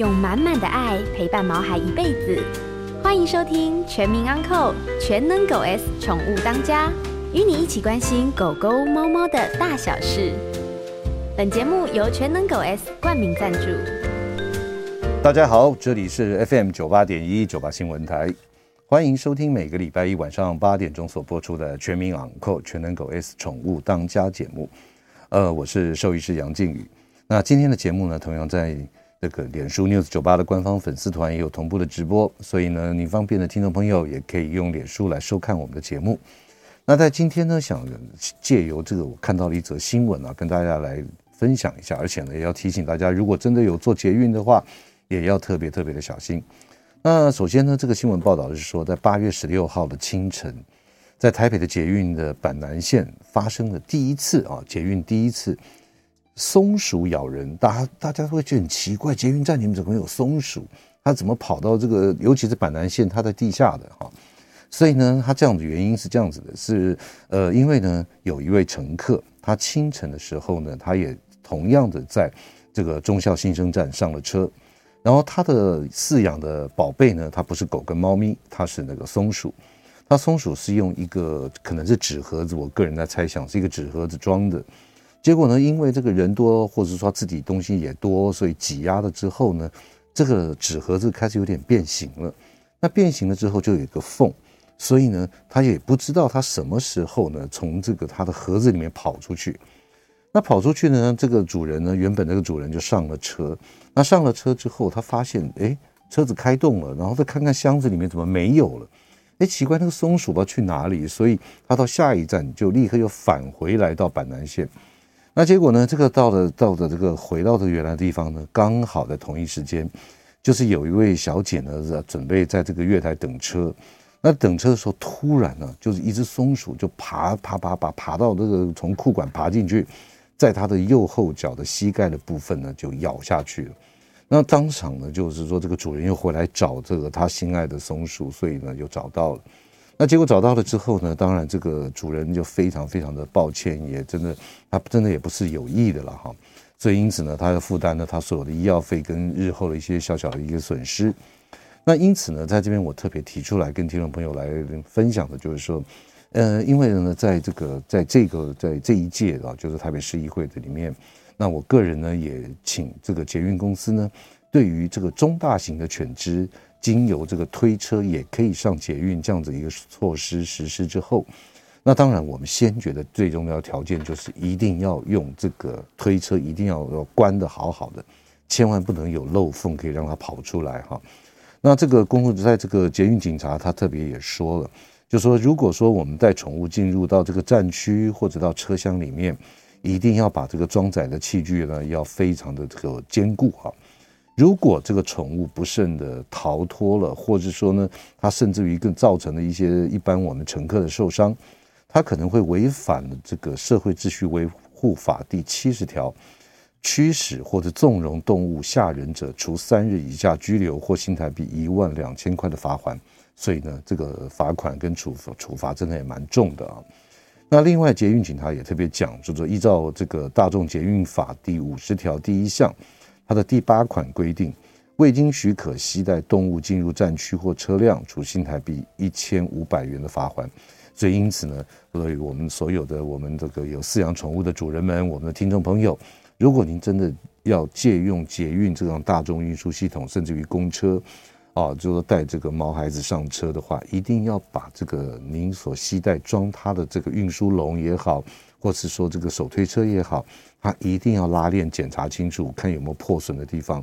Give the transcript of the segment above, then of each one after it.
用满满的爱陪伴毛孩一辈子。欢迎收听《全民安扣全能狗 S 宠物当家》，与你一起关心狗狗、猫猫的大小事。本节目由全能狗 S 冠名赞助。大家好，这里是 FM 九八点一九八新闻台，欢迎收听每个礼拜一晚上八点钟所播出的《全民安扣全能狗 S 宠物当家》节目。呃，我是兽医师杨靖宇。那今天的节目呢，同样在这个脸书 News 九八的官方粉丝团也有同步的直播，所以呢，你方便的听众朋友也可以用脸书来收看我们的节目。那在今天呢，想借由这个我看到了一则新闻啊，跟大家来分享一下，而且呢，也要提醒大家，如果真的有做捷运的话，也要特别特别的小心。那首先呢，这个新闻报道是说，在八月十六号的清晨，在台北的捷运的板南线发生了第一次啊，捷运第一次。松鼠咬人，大家大家会觉得很奇怪，捷运站里面怎么有松鼠？它怎么跑到这个？尤其是板南线，它在地下的哈，所以呢，它这样的原因是这样子的，是呃，因为呢，有一位乘客，他清晨的时候呢，他也同样的在这个忠孝新生站上了车，然后他的饲养的宝贝呢，它不是狗跟猫咪，它是那个松鼠，它松鼠是用一个可能是纸盒子，我个人在猜想是一个纸盒子装的。结果呢，因为这个人多，或者说自己东西也多，所以挤压了之后呢，这个纸盒子开始有点变形了。那变形了之后就有一个缝，所以呢，他也不知道他什么时候呢从这个他的盒子里面跑出去。那跑出去呢，这个主人呢，原本那个主人就上了车。那上了车之后，他发现，哎，车子开动了，然后再看看箱子里面怎么没有了。哎，奇怪，那个松鼠吧去哪里？所以他到下一站就立刻又返回来到板南线。那结果呢？这个到了到的这个回到的原来的地方呢，刚好在同一时间，就是有一位小姐呢，准备在这个月台等车。那等车的时候，突然呢，就是一只松鼠就爬爬爬爬爬到这个从裤管爬进去，在它的右后脚的膝盖的部分呢，就咬下去了。那当场呢，就是说这个主人又回来找这个他心爱的松鼠，所以呢，又找到了。那结果找到了之后呢，当然这个主人就非常非常的抱歉，也真的他真的也不是有意的了哈，所以因此呢，他要负担了他所有的医药费跟日后的一些小小的一个损失。那因此呢，在这边我特别提出来跟听众朋友来分享的就是说，呃，因为呢，在这个在这个在这一届啊，就是台北市议会的里面，那我个人呢也请这个捷运公司呢，对于这个中大型的犬只。经由这个推车也可以上捷运这样子一个措施实施之后，那当然我们先觉得最重要条件就是一定要用这个推车，一定要要关得好好的，千万不能有漏缝可以让它跑出来哈。那这个公务在这个捷运警察他特别也说了，就说如果说我们带宠物进入到这个站区或者到车厢里面，一定要把这个装载的器具呢要非常的这个坚固哈。如果这个宠物不慎的逃脱了，或者说呢，它甚至于更造成了一些一般我们乘客的受伤，它可能会违反了这个社会秩序维护法第七十条，驱使或者纵容动物吓人者，处三日以下拘留或新台币一万两千块的罚款。所以呢，这个罚款跟处罚处罚真的也蛮重的啊。那另外，捷运警察也特别讲，就是说依照这个大众捷运法第五十条第一项。它的第八款规定，未经许可携带动物进入战区或车辆，处新台币一千五百元的罚锾。所以因此呢，所以我们所有的我们这个有饲养宠物的主人们，我们的听众朋友，如果您真的要借用捷运这种大众运输系统，甚至于公车，啊，就是说带这个毛孩子上车的话，一定要把这个您所携带装它的这个运输笼也好。或是说这个手推车也好，它一定要拉链检查清楚，看有没有破损的地方。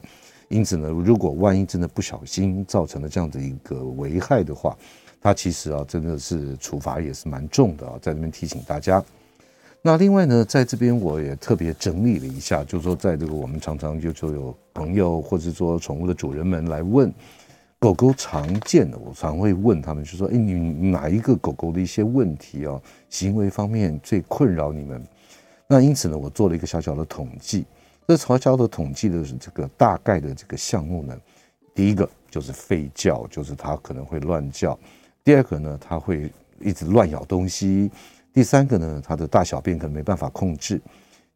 因此呢，如果万一真的不小心造成了这样的一个危害的话，它其实啊真的是处罚也是蛮重的啊，在这边提醒大家。那另外呢，在这边我也特别整理了一下，就是说在这个我们常常就就有朋友或者说宠物的主人们来问。狗狗常见的，我常会问他们，就说：“哎，你哪一个狗狗的一些问题啊，行为方面最困扰你们？”那因此呢，我做了一个小小的统计。这小小的统计的这个大概的这个项目呢，第一个就是吠叫，就是它可能会乱叫；第二个呢，它会一直乱咬东西；第三个呢，它的大小便可能没办法控制；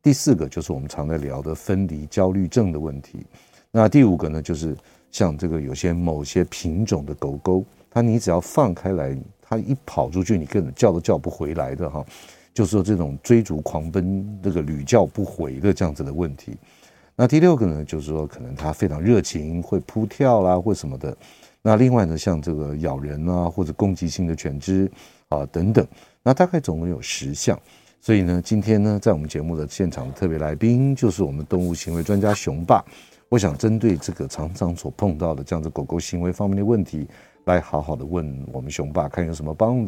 第四个就是我们常在聊的分离焦虑症的问题。那第五个呢，就是像这个有些某些品种的狗狗，它你只要放开来，它一跑出去，你根本叫都叫不回来的哈。就是说这种追逐狂奔，这个屡教不回的这样子的问题。那第六个呢，就是说可能它非常热情，会扑跳啦或什么的。那另外呢，像这个咬人啊或者攻击性的犬只啊等等，那大概总共有十项。所以呢，今天呢，在我们节目的现场的特别来宾就是我们动物行为专家熊爸。我想针对这个常常所碰到的这样子狗狗行为方面的问题，来好好的问我们熊爸，看有什么帮。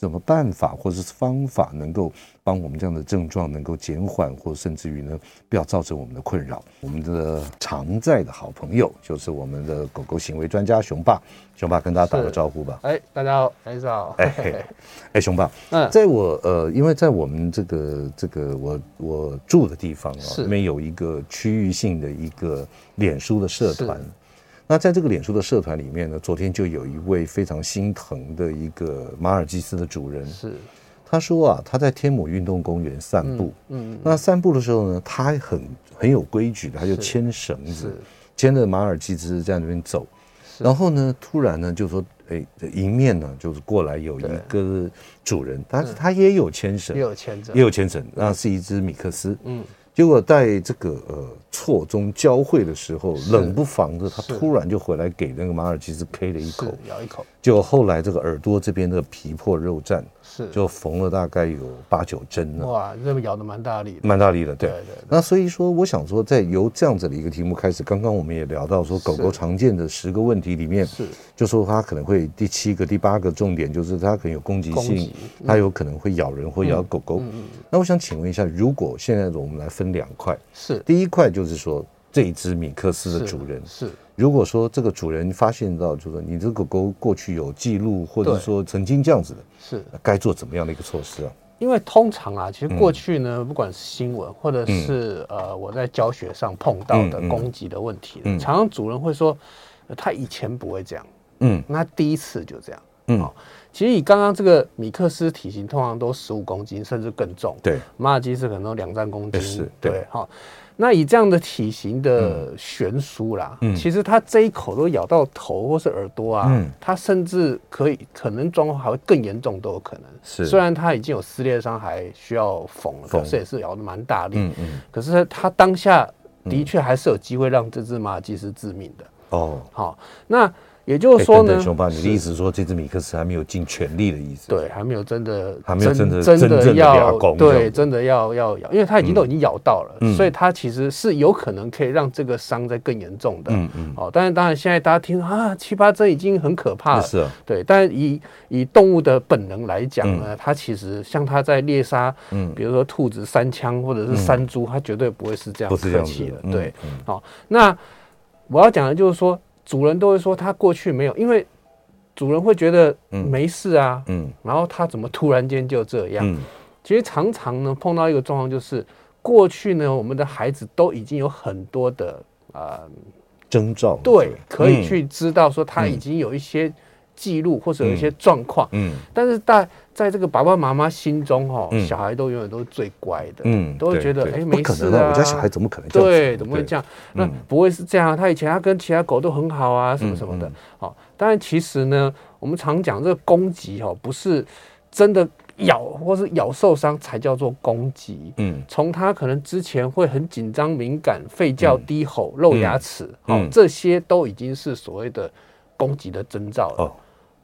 什么办法或者是方法能够帮我们这样的症状能够减缓，或甚至于呢，不要造成我们的困扰？我们的常在的好朋友就是我们的狗狗行为专家熊爸，熊爸跟大家打个招呼吧。哎，大家好，大家好。哎，哎，熊爸，嗯，在我呃，因为在我们这个这个我我住的地方啊，里面有一个区域性的一个脸书的社团。那在这个脸书的社团里面呢，昨天就有一位非常心疼的一个马尔济斯的主人，是。他说啊，他在天母运动公园散步，嗯，嗯，那散步的时候呢，他很很有规矩的，他就牵绳子，牵着马尔济斯在那边走，然后呢，突然呢，就说，哎，迎面呢就是过来有一个主人，但是他也有牵绳，也有牵绳，也有牵绳，那是一只米克斯，嗯。结果在这个呃错综交汇的时候，冷不防的他突然就回来给那个马尔济斯 K 了一口，咬一口。就后来这个耳朵这边的皮破肉绽，是就缝了大概有八九针呢。哇，这个咬的蛮大力的，蛮大力的。对对，对。那所以说，我想说，在由这样子的一个题目开始，刚刚我们也聊到说，狗狗常见的十个问题里面，是就说它可能会第七个、第八个重点就是它可能有攻击性，它有可能会咬人或咬狗狗。嗯那我想请问一下，如果现在我们来分两块，是第一块就是说这一只米克斯的主人是。如果说这个主人发现到，就是说你这个狗狗过去有记录，或者说曾经这样子的，是。该做怎么样的一个措施啊？因为通常啊，其实过去呢，嗯、不管是新闻或者是、嗯、呃我在教学上碰到的攻击的问题，嗯嗯、常常主人会说，他以前不会这样，嗯，那第一次就这样，嗯，哦、其实以刚刚这个米克斯体型通常都十五公斤甚至更重，对，马尔济斯可能都两三公斤，是对，好。那以这样的体型的悬殊啦，嗯，其实它这一口都咬到头或是耳朵啊，嗯，它甚至可以可能状况还会更严重都有可能。是，虽然它已经有撕裂伤，还需要缝了，可是也是咬的蛮大力。嗯嗯。可是它当下的确还是有机会让这只马尔济斯致命的。哦，好，那。也就是说呢，熊爸，你的意思说这只米克斯还没有尽全力的意思？对，还没有真的，还没有真的真的要对，真的要要咬，因为它已经都已经咬到了，嗯、所以它其实是有可能可以让这个伤再更严重的。嗯嗯。哦，但是当然现在大家听啊，七八针已经很可怕了。是啊。对，但以以动物的本能来讲呢，嗯、它其实像它在猎杀，嗯，比如说兔子、三枪或者是山猪，它绝对不会是这样客气的。对，好，那我要讲的就是说。主人都会说他过去没有，因为主人会觉得没事啊，嗯，嗯，然后他怎么突然间就这样？嗯，其实常常呢碰到一个状况就是，过去呢我们的孩子都已经有很多的呃征兆，对，可以去知道说他已经有一些。记录或者有一些状况，嗯，但是在在这个爸爸妈妈心中，哈，小孩都永远都是最乖的，嗯，都会觉得，哎，没事啊，我家小孩怎么可能这样？对，怎么会这样？那不会是这样？他以前他跟其他狗都很好啊，什么什么的，好。当然，其实呢，我们常讲这个攻击，哈，不是真的咬或是咬受伤才叫做攻击，嗯，从他可能之前会很紧张、敏感、吠叫、低吼、露牙齿，好，这些都已经是所谓的攻击的征兆了。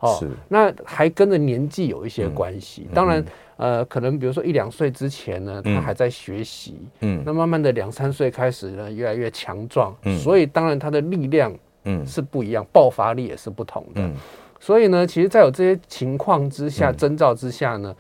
哦，那还跟着年纪有一些关系。当然，呃，可能比如说一两岁之前呢，他还在学习，嗯，那慢慢的两三岁开始呢，越来越强壮，嗯，所以当然他的力量，嗯，是不一样，爆发力也是不同的。所以呢，其实，在有这些情况之下，征兆之下呢，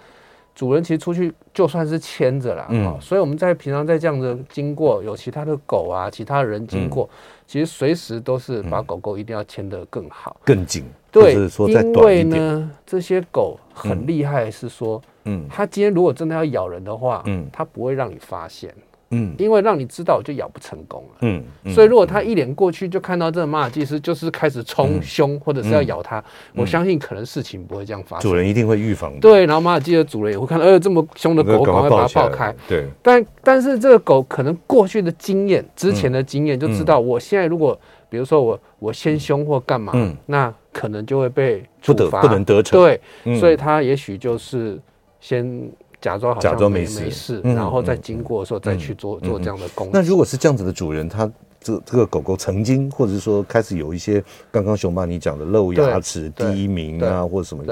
主人其实出去就算是牵着了，嗯，所以我们在平常在这样的经过，有其他的狗啊，其他人经过，其实随时都是把狗狗一定要牵得更好，更紧。对，因为呢，这些狗很厉害，是说，嗯，它今天如果真的要咬人的话，嗯，它不会让你发现，嗯，因为让你知道我就咬不成功了，嗯，所以如果他一脸过去就看到这个马尔济斯就是开始冲凶或者是要咬他，我相信可能事情不会这样发生，主人一定会预防，对，然后马尔济斯的主人也会看到，呃，这么凶的狗，赶快把它抱开，对，但但是这个狗可能过去的经验，之前的经验就知道，我现在如果比如说我我先凶或干嘛，那可能就会被处罚，不能得逞，对，所以他也许就是先。假装好像没没事，然后再经过的时候再去做做这样的攻击。那如果是这样子的主人，他这这个狗狗曾经或者是说开始有一些刚刚熊爸你讲的露牙齿、低鸣啊或者什么，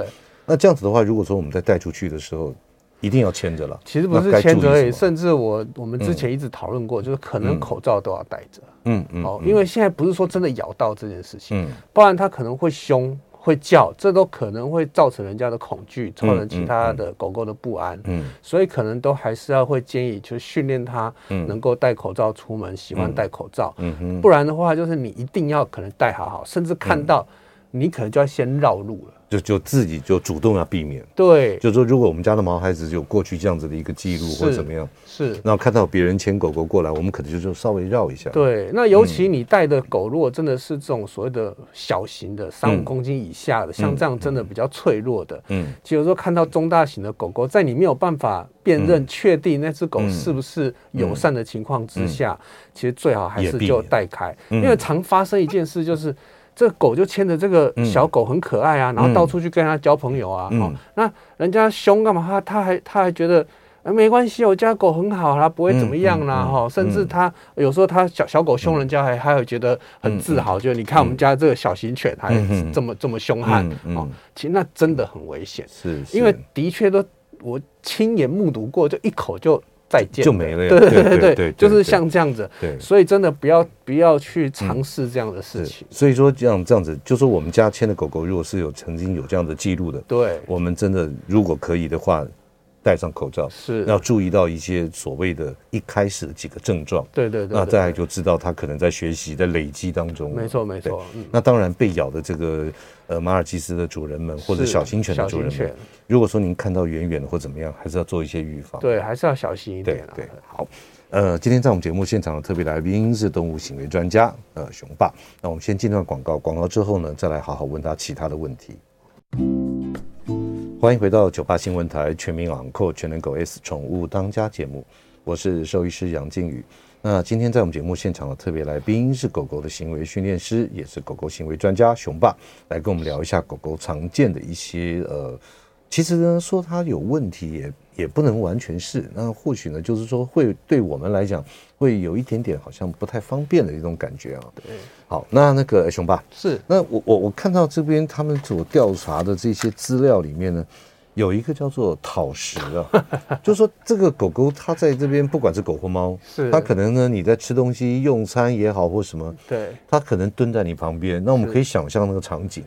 那这样子的话，如果说我们再带出去的时候，一定要牵着了。其实不是牵着而已，甚至我我们之前一直讨论过，就是可能口罩都要戴着。嗯嗯。哦，因为现在不是说真的咬到这件事情，嗯，不然它可能会凶。会叫，这都可能会造成人家的恐惧，造成其他的狗狗的不安。嗯，所以可能都还是要会建议，就是训练它能够戴口罩出门，喜欢戴口罩。嗯嗯，不然的话，就是你一定要可能戴好好，甚至看到你可能就要先绕路了。就就自己就主动要避免，对，就是说如果我们家的毛孩子有过去这样子的一个记录或者怎么样，是，然后看到别人牵狗狗过来，我们可能就就稍微绕一下。对，那尤其你带的狗，如果真的是这种所谓的小型的三五公斤以下的，像这样真的比较脆弱的，嗯，其实有时候看到中大型的狗狗，在你没有办法辨认确定那只狗是不是友善的情况之下，其实最好还是就带开，因为常发生一件事就是。这个狗就牵着这个小狗很可爱啊，然后到处去跟它交朋友啊。哦，那人家凶干嘛？他他还他还觉得没关系，我家狗很好，它不会怎么样啦。哈，甚至他有时候他小小狗凶人家，还还会觉得很自豪，就你看我们家这个小型犬还这么这么凶悍。哦，其实那真的很危险，是因为的确都我亲眼目睹过，就一口就。再见就没了呀，对对对对，对，就是像这样子，对，所以真的不要不要去尝试这样的事情。所以说这样这样子，就说我们家牵的狗狗，如果是有曾经有这样的记录的，对，我们真的如果可以的话。戴上口罩是。要注意到一些所谓的一开始的几个症状，对对对，那再来就知道他可能在学习在累积当中，没错没错。那当然被咬的这个呃马尔济斯的主人们或者小型犬的主人们，如果说您看到远远的或怎么样，还是要做一些预防，对，还是要小心一点。对，好，呃，今天在我们节目现场的特别来宾是动物行为专家呃熊爸，那我们先进段广告，广告之后呢，再来好好问他其他的问题。欢迎回到九八新闻台全民昂扣全能狗 S 宠物当家节目，我是兽医师杨靖宇。那今天在我们节目现场的特别来宾是狗狗的行为训练师，也是狗狗行为专家熊爸，来跟我们聊一下狗狗常见的一些呃，其实呢说它有问题也也不能完全是，那或许呢就是说会对我们来讲会有一点点好像不太方便的一种感觉啊。对。好，那那个熊爸。是，那我我我看到这边他们所调查的这些资料里面呢，有一个叫做讨食啊，就是说这个狗狗它在这边不管是狗或猫，是。它可能呢你在吃东西用餐也好或什么，对，它可能蹲在你旁边，那我们可以想象那个场景，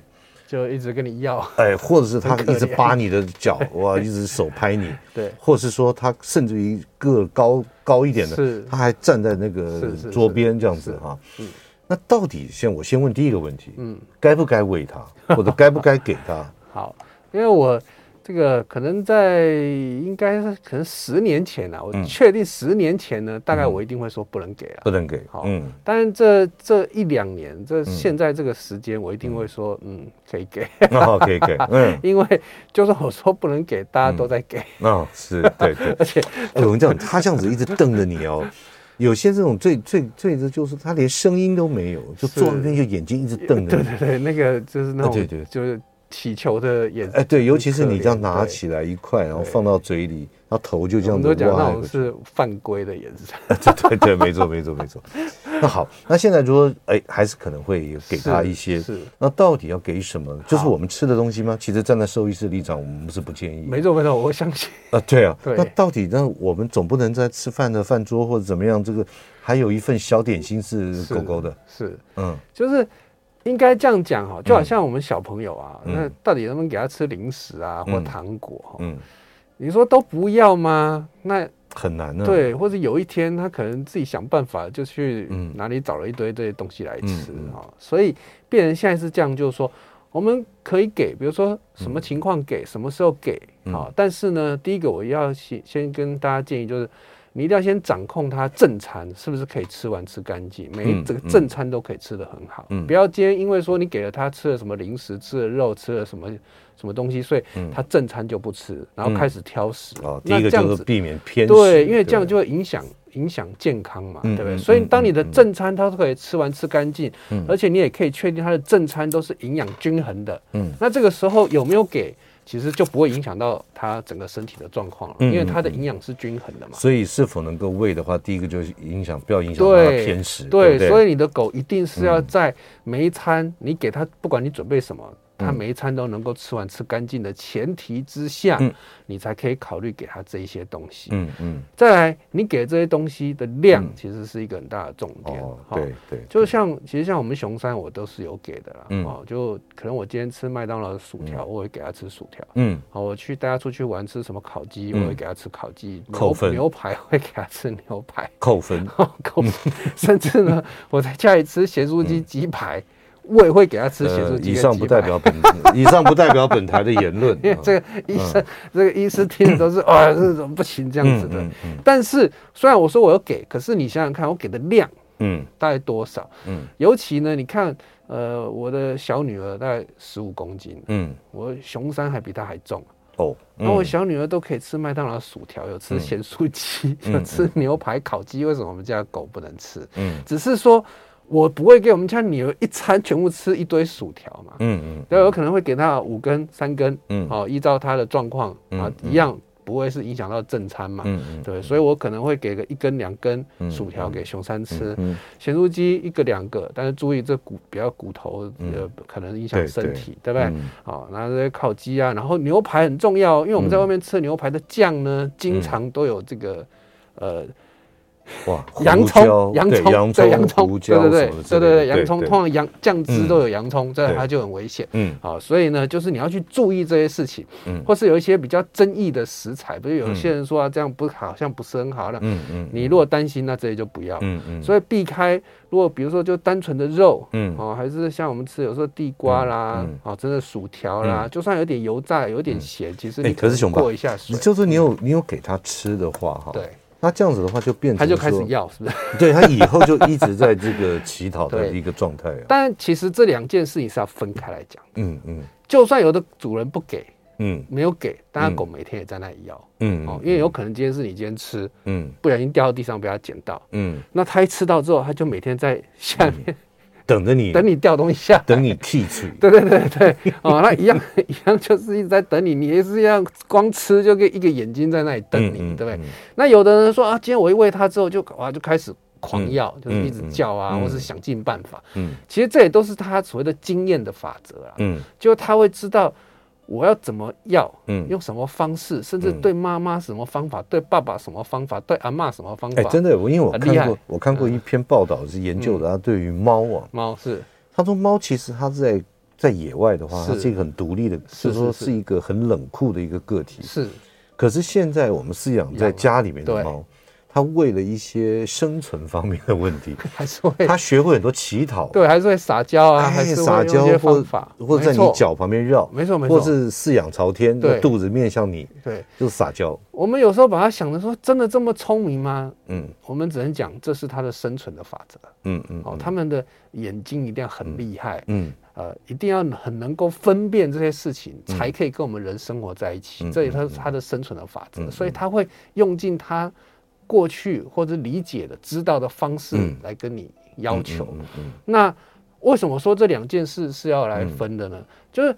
就一直跟你要，哎，或者是他一直扒你的脚，哇，一直手拍你，对，或者是说他甚至于个高高一点的，是，它还站在那个桌边这样子哈，嗯。那到底先我先问第一个问题，嗯，该不该喂他，或者该不该给他？好，因为我这个可能在应该是可能十年前了，我确定十年前呢，大概我一定会说不能给了，不能给。好，嗯，但是这这一两年，这现在这个时间，我一定会说，嗯，可以给，哦，可以给，嗯，因为就算我说不能给，大家都在给，哦，是对对，而且有人这样，他这样子一直瞪着你哦。有些这种最最最的就是他连声音都没有，就坐那边就眼睛一直瞪着。对对对，那个就是那种，对对，就是乞求的眼神。哎，对，尤其是你这样拿起来一块，然后放到嘴里。然后头就这样子，我们都讲那种是犯规的眼神。对对对，没错没错没错。那好，那现在说，哎，还是可能会给他一些。是。那到底要给什么？就是我们吃的东西吗？其实站在兽医师立场，我们是不建议。没错没错，我相信。啊，对啊。对。那到底那我们总不能在吃饭的饭桌或者怎么样？这个还有一份小点心是狗狗的。是。嗯。就是应该这样讲哈，就好像我们小朋友啊，那到底能不能给他吃零食啊或糖果？嗯。你说都不要吗？那很难呢。对，或者有一天他可能自己想办法，就去哪里找了一堆这些东西来吃啊。所以变成现在是这样，就是说我们可以给，比如说什么情况给，什么时候给啊。但是呢，第一个我要先先跟大家建议就是，你一定要先掌控它正餐是不是可以吃完吃干净，每一整个正餐都可以吃得很好。嗯，不要今天因为说你给了他吃了什么零食，吃了肉，吃了什么什么东西，所以他正餐就不吃，然后开始挑食。哦，第一个就是避免偏食。对，因为这样就会影响影响健康嘛，对不对？所以当你的正餐它都可以吃完吃干净，而且你也可以确定它的正餐都是营养均衡的。嗯，那这个时候有没有给？其实就不会影响到他整个身体的状况了，因为它的营养是均衡的嘛。所以是否能够喂的话，第一个就是影响，不要影响它偏食。对，所以你的狗一定是要在每一餐你给它，不管你准备什么。他每一餐都能够吃完吃干净的前提之下，嗯、你才可以考虑给他这一些东西。嗯嗯。嗯再来，你给这些东西的量其实是一个很大的重点。哦，对对。就像其实像我们熊山，我都是有给的啦。嗯。哦，就可能我今天吃麦当劳的薯条，我会给他吃薯条。嗯。好，我去带他出去玩，吃什么烤鸡，我会给他吃烤鸡。扣分。牛排会给他吃牛排。扣分。扣分。甚至呢，我在家里吃咸酥鸡、鸡排。我也会给他吃咸酥鸡。以上不代表本，以上不代表本台的言论。因为这个医生，这个医师听的都是啊，这怎么不行这样子的。但是虽然我说我要给，可是你想想看，我给的量，嗯，大概多少？嗯，尤其呢，你看，呃，我的小女儿大概十五公斤，嗯，我熊山还比她还重哦。然后我小女儿都可以吃麦当劳薯条，有吃咸酥鸡，有吃牛排、烤鸡，为什么我们家狗不能吃？嗯，只是说。我不会给我们家女儿一餐全部吃一堆薯条嘛，嗯嗯，对，有可能会给她五根、三根，嗯，好，依照她的状况啊，一样不会是影响到正餐嘛，嗯嗯，对，所以我可能会给个一根、两根薯条给熊三吃，咸酥鸡一个、两个，但是注意这骨比较骨头呃可能影响身体，对不对？好，然后这些烤鸡啊，然后牛排很重要，因为我们在外面吃牛排的酱呢，经常都有这个呃。哇，洋葱，洋葱，对洋葱，对洋葱，对对对，对对对，洋葱通常洋酱汁都有洋葱，这它就很危险。嗯，好，所以呢，就是你要去注意这些事情。嗯，或是有一些比较争议的食材，比如有些人说啊，这样不好像不是很好了。嗯嗯，你如果担心，那这些就不要。嗯嗯，所以避开，如果比如说就单纯的肉，嗯，哦，还是像我们吃有时候地瓜啦，哦，真的薯条啦，就算有点油炸，有点咸，其实你可是过一下水。就是你有你有给他吃的话，哈。对。那这样子的话，就变成他就开始要，是不是？对，他以后就一直在这个乞讨 的一个状态。啊但其实这两件事情是要分开来讲。嗯嗯，就算有的主人不给，嗯，没有给，但他狗每天也在那里要。嗯哦，因为有可能今天是你今天吃，嗯，不小心掉到地上被他捡到，嗯，那他一吃到之后，他就每天在下面。等着你，等你掉东西下，等你剔除。对对对对，哦，那一样 一样，就是一直在等你。你也是一样，光吃就跟一个眼睛在那里等你，对不对？嗯、那有的人说啊，今天我一喂它之后就哇就开始狂要，嗯、就是一直叫啊，嗯、或是想尽办法。嗯，其实这也都是他所谓的经验的法则啊。嗯，就他会知道。我要怎么要？嗯，用什么方式？甚至对妈妈什么方法？对爸爸什么方法？对阿嬷什么方法？哎，真的，我因为我看过，我看过一篇报道是研究的，他对于猫啊，猫是他说猫其实它在在野外的话，它是一个很独立的，是说是一个很冷酷的一个个体。是，可是现在我们饲养在家里面的猫。他为了一些生存方面的问题，还是会他学会很多乞讨，对，还是会撒娇啊，还是撒娇或或者在你脚旁边绕，没错没错，或是四仰朝天，对。肚子面向你，对，就是撒娇。我们有时候把他想的说，真的这么聪明吗？嗯，我们只能讲这是他的生存的法则。嗯嗯，哦，他们的眼睛一定要很厉害，嗯，呃，一定要很能够分辨这些事情，才可以跟我们人生活在一起。这也是他的生存的法则，所以他会用尽他。过去或者理解的、知道的方式来跟你要求，那为什么说这两件事是要来分的呢？嗯、就是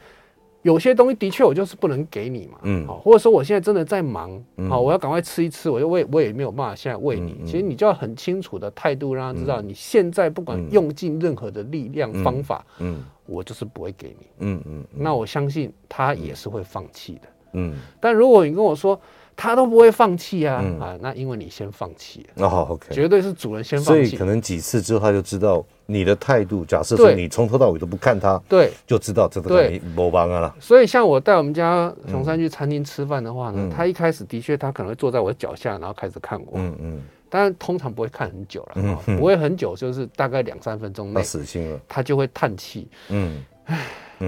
有些东西的确我就是不能给你嘛，嗯，好，或者说我现在真的在忙，好、嗯，我要赶快吃一吃，我就喂我也没有办法现在喂你。嗯嗯、其实你就要很清楚的态度让他知道，你现在不管用尽任何的力量方法，嗯，嗯我就是不会给你，嗯嗯。那我相信他也是会放弃的，嗯，但如果你跟我说。他都不会放弃啊！啊，那因为你先放弃了哦，OK，绝对是主人先放弃。所以可能几次之后，他就知道你的态度。假设说你从头到尾都不看他，对，就知道这个没没帮啊了。所以像我带我们家熊山去餐厅吃饭的话呢，他一开始的确他可能会坐在我脚下，然后开始看我。嗯嗯。但是通常不会看很久了，嗯不会很久，就是大概两三分钟内，死心了，他就会叹气。嗯。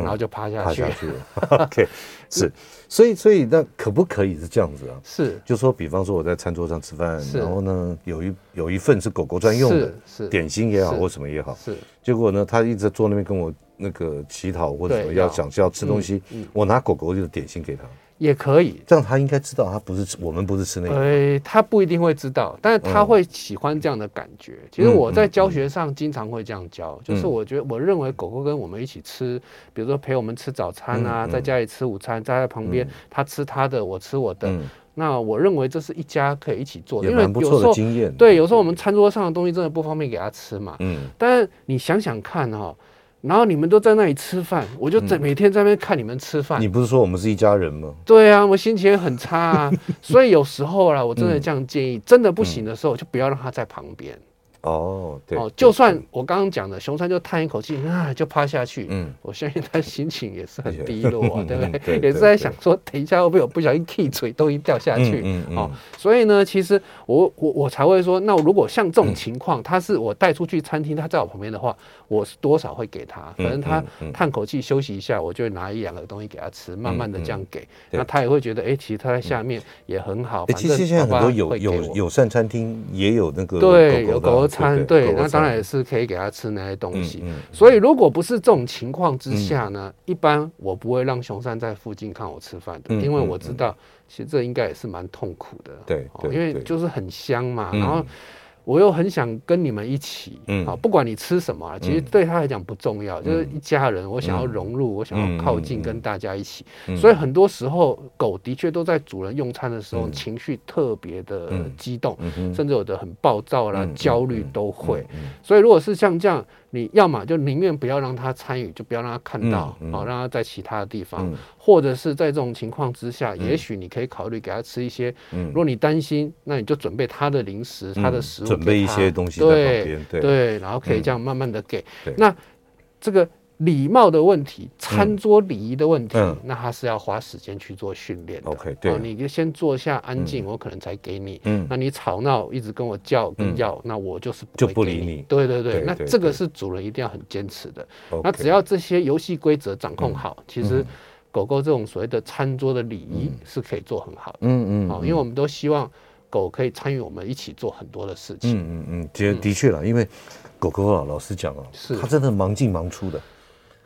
然后就趴下去。趴下去了。OK，是，所以所以那可不可以是这样子啊？是，就说比方说我在餐桌上吃饭，然后呢有一有一份是狗狗专用的，是点心也好或什么也好，是。结果呢，他一直坐那边跟我那个乞讨或者什么要想要吃东西，我拿狗狗的点心给他。也可以，这样他应该知道，他不是吃，我们不是吃那个。呃，他不一定会知道，但是他会喜欢这样的感觉。其实我在教学上经常会这样教，就是我觉得我认为狗狗跟我们一起吃，比如说陪我们吃早餐啊，在家里吃午餐，在他旁边，他吃他的，我吃我的。那我认为这是一家可以一起做的，因为有时候对，有时候我们餐桌上的东西真的不方便给他吃嘛。嗯。但是你想想看哈。然后你们都在那里吃饭，我就在每天在那边看你们吃饭。你不是说我们是一家人吗？对啊，我心情也很差啊。所以有时候啦，我真的这样建议，真的不行的时候，就不要让他在旁边。哦，对哦，就算我刚刚讲的，熊山就叹一口气啊，就趴下去。嗯，我相信他心情也是很低落啊，对不对？也是在想说，等一下会不会我不小心踢锤，东西掉下去？嗯嗯。哦，所以呢，其实我我我才会说，那如果像这种情况，他是我带出去餐厅，他在我旁边的话，我是多少会给他，反正他叹口气休息一下，我就拿一两个东西给他吃，慢慢的这样给，那他也会觉得，哎，其实他在下面也很好。其实现在很多友友友善餐厅也有那个对有狗餐对，那当然也是可以给他吃那些东西。所以如果不是这种情况之下呢，一般我不会让熊山在附近看我吃饭的，因为我知道其实这应该也是蛮痛苦的。对，因为就是很香嘛，然后。我又很想跟你们一起，嗯，啊，不管你吃什么，其实对他来讲不重要，就是一家人，我想要融入，我想要靠近，跟大家一起。所以很多时候，狗的确都在主人用餐的时候情绪特别的激动，甚至有的很暴躁啦、焦虑都会。所以如果是像这样。你要么就宁愿不要让他参与，就不要让他看到，好，让他在其他的地方，或者是在这种情况之下，也许你可以考虑给他吃一些。如果你担心，那你就准备他的零食、他的食物，准备一些东西在旁边，对对，然后可以这样慢慢的给。那这个。礼貌的问题，餐桌礼仪的问题，那他是要花时间去做训练的。OK，对，你就先坐下安静，我可能才给你。嗯，那你吵闹一直跟我叫跟要，那我就是就不理你。对对对，那这个是主人一定要很坚持的。那只要这些游戏规则掌控好，其实狗狗这种所谓的餐桌的礼仪是可以做很好的。嗯嗯，好，因为我们都希望狗可以参与我们一起做很多的事情。嗯嗯嗯，的的确了，因为狗狗啊，老实讲啊，是。它真的忙进忙出的。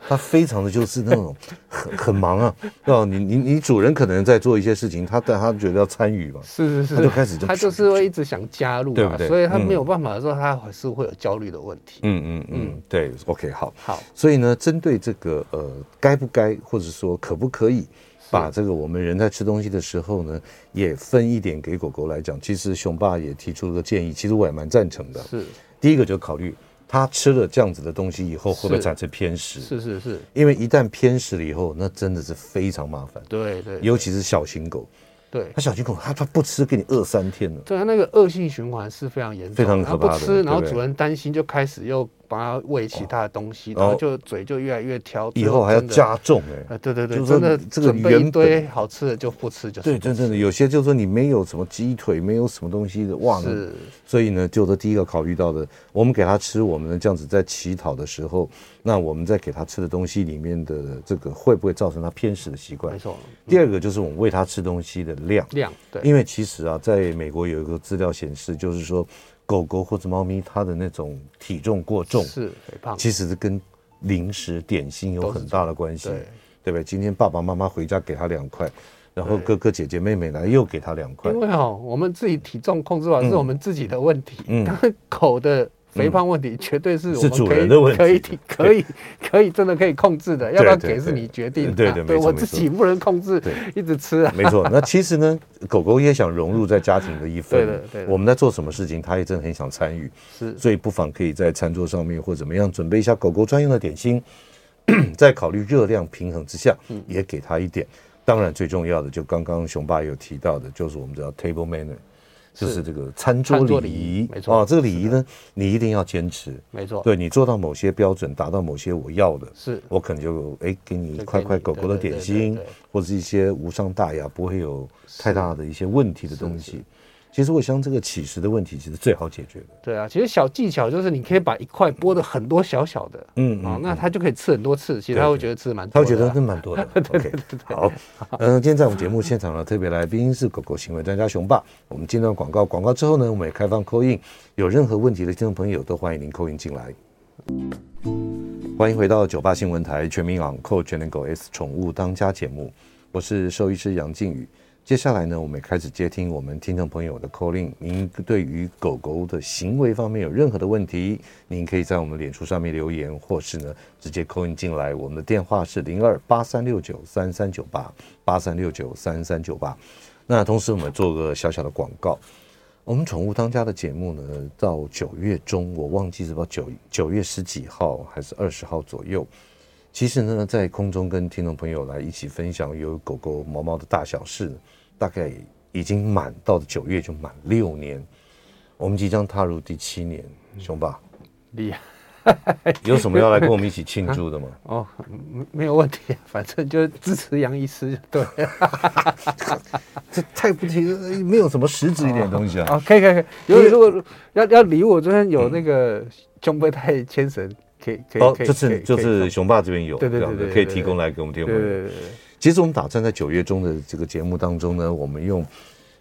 他非常的就是那种 很很忙啊，哦，你你你主人可能在做一些事情，他但他觉得要参与嘛，是是是，他就开始就他就是会一直想加入，对不对？所以他没有办法的时候，他还是会有焦虑的问题。嗯嗯嗯，对，OK，好，好。所以呢，针对这个呃，该不该或者说可不可以把这个我们人在吃东西的时候呢，也分一点给狗狗来讲，其实熊爸也提出了个建议，其实我也蛮赞成的。是，第一个就考虑。他吃了这样子的东西以后，会不会产生偏食？是是是，因为一旦偏食了以后，那真的是非常麻烦。对对，尤其是小型狗。对，它小型狗，它它不吃，给你饿三天了。对它，那个恶性循环是非常严重，非常可怕的。它不吃，然后主人担心，就开始又把它喂其他的东西，然后就嘴就越来越挑。以后还要加重哎。对对对，真的这个准备一堆好吃的就不吃，就对，真正的有些就是说你没有什么鸡腿，没有什么东西的哇。是。所以呢，就是第一个考虑到的，我们给他吃，我们这样子在乞讨的时候，那我们在给他吃的东西里面的这个会不会造成他偏食的习惯？没错。第二个就是我们喂他吃东西的量量，对。因为其实啊，在美国有一个资料显示，就是说狗狗或者猫咪它的那种体重过重是肥胖，其实是跟零食点心有很大的关系，对对不对？今天爸爸妈妈回家给他两块。然后哥哥姐姐妹妹来又给他两块，因为哦，我们自己体重控制好是我们自己的问题。嗯，狗的肥胖问题绝对是我们可以可以可以可以真的可以控制的，要不要给是你决定的。对对，对我自己不能控制，一直吃啊。没错，那其实呢，狗狗也想融入在家庭的一份。对的对。我们在做什么事情，它也真的很想参与。是，所以不妨可以在餐桌上面或怎么样准备一下狗狗专用的点心，在考虑热量平衡之下，也给它一点。当然，最重要的就刚刚熊爸有提到的，就是我们叫 table manner，就是这个餐桌礼仪。没错啊，这个礼仪呢，你一定要坚持。没错，对你做到某些标准，达到某些我要的，是我可能就哎给你一块块狗狗的点心，或者是一些无伤大雅、不会有太大的一些问题的东西。其实我想这个起食的问题其实最好解决的。对啊，其实小技巧就是你可以把一块剥的很多小小的，嗯啊，那他就可以吃很多次，其实他会觉得吃蛮多的，他会觉得是蛮多的。对对对对，好，嗯，今天在我们节目现场呢特别来宾是狗狗行为专家熊爸。我们进段广告，广告之后呢，我们也开放 call in，有任何问题的听众朋友都欢迎您 call in 进来。欢迎回到九八新闻台全民昂扣全能狗 S 宠物当家节目，我是兽医师杨靖宇。接下来呢，我们也开始接听我们听众朋友的 call in。您对于狗狗的行为方面有任何的问题，您可以在我们脸书上面留言，或是呢直接 call in 进来。我们的电话是零二八三六九三三九八八三六九三三九八。那同时我们做个小小的广告，我们宠物当家的节目呢，到九月中，我忘记是不九九月十几号还是二十号左右。其实呢，在空中跟听众朋友来一起分享有狗狗、毛毛的大小事。大概已经满到了九月就满六年，我们即将踏入第七年，熊爸，厉害！有什么要来跟我们一起庆祝的吗？哦，没没有问题，反正就支持杨医师，对。这太不提，没有什么实质一点东西啊。哦，可以可以可以，有如果要要礼物，昨天有那个胸背带牵绳，可以可以。哦，这次就是雄霸这边有，对对对对，可以提供来给我们听众朋友。其实我们打算在九月中的这个节目当中呢，我们用